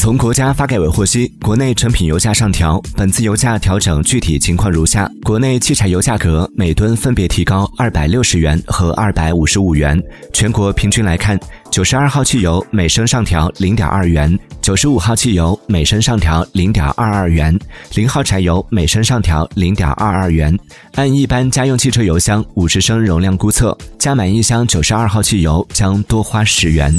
从国家发改委获悉国内成品油价上调本次油价调整具体情况如下国内汽柴油价格每吨分别提高二百六十元和二百五十五元全国平均来看九十二号汽油每升上调零点二元九十五号汽油每升上调零点二二元零号柴油每升上调零点二二元。按一般家用汽车油箱五十升容量估测加满一箱九十二号汽油将多花十元。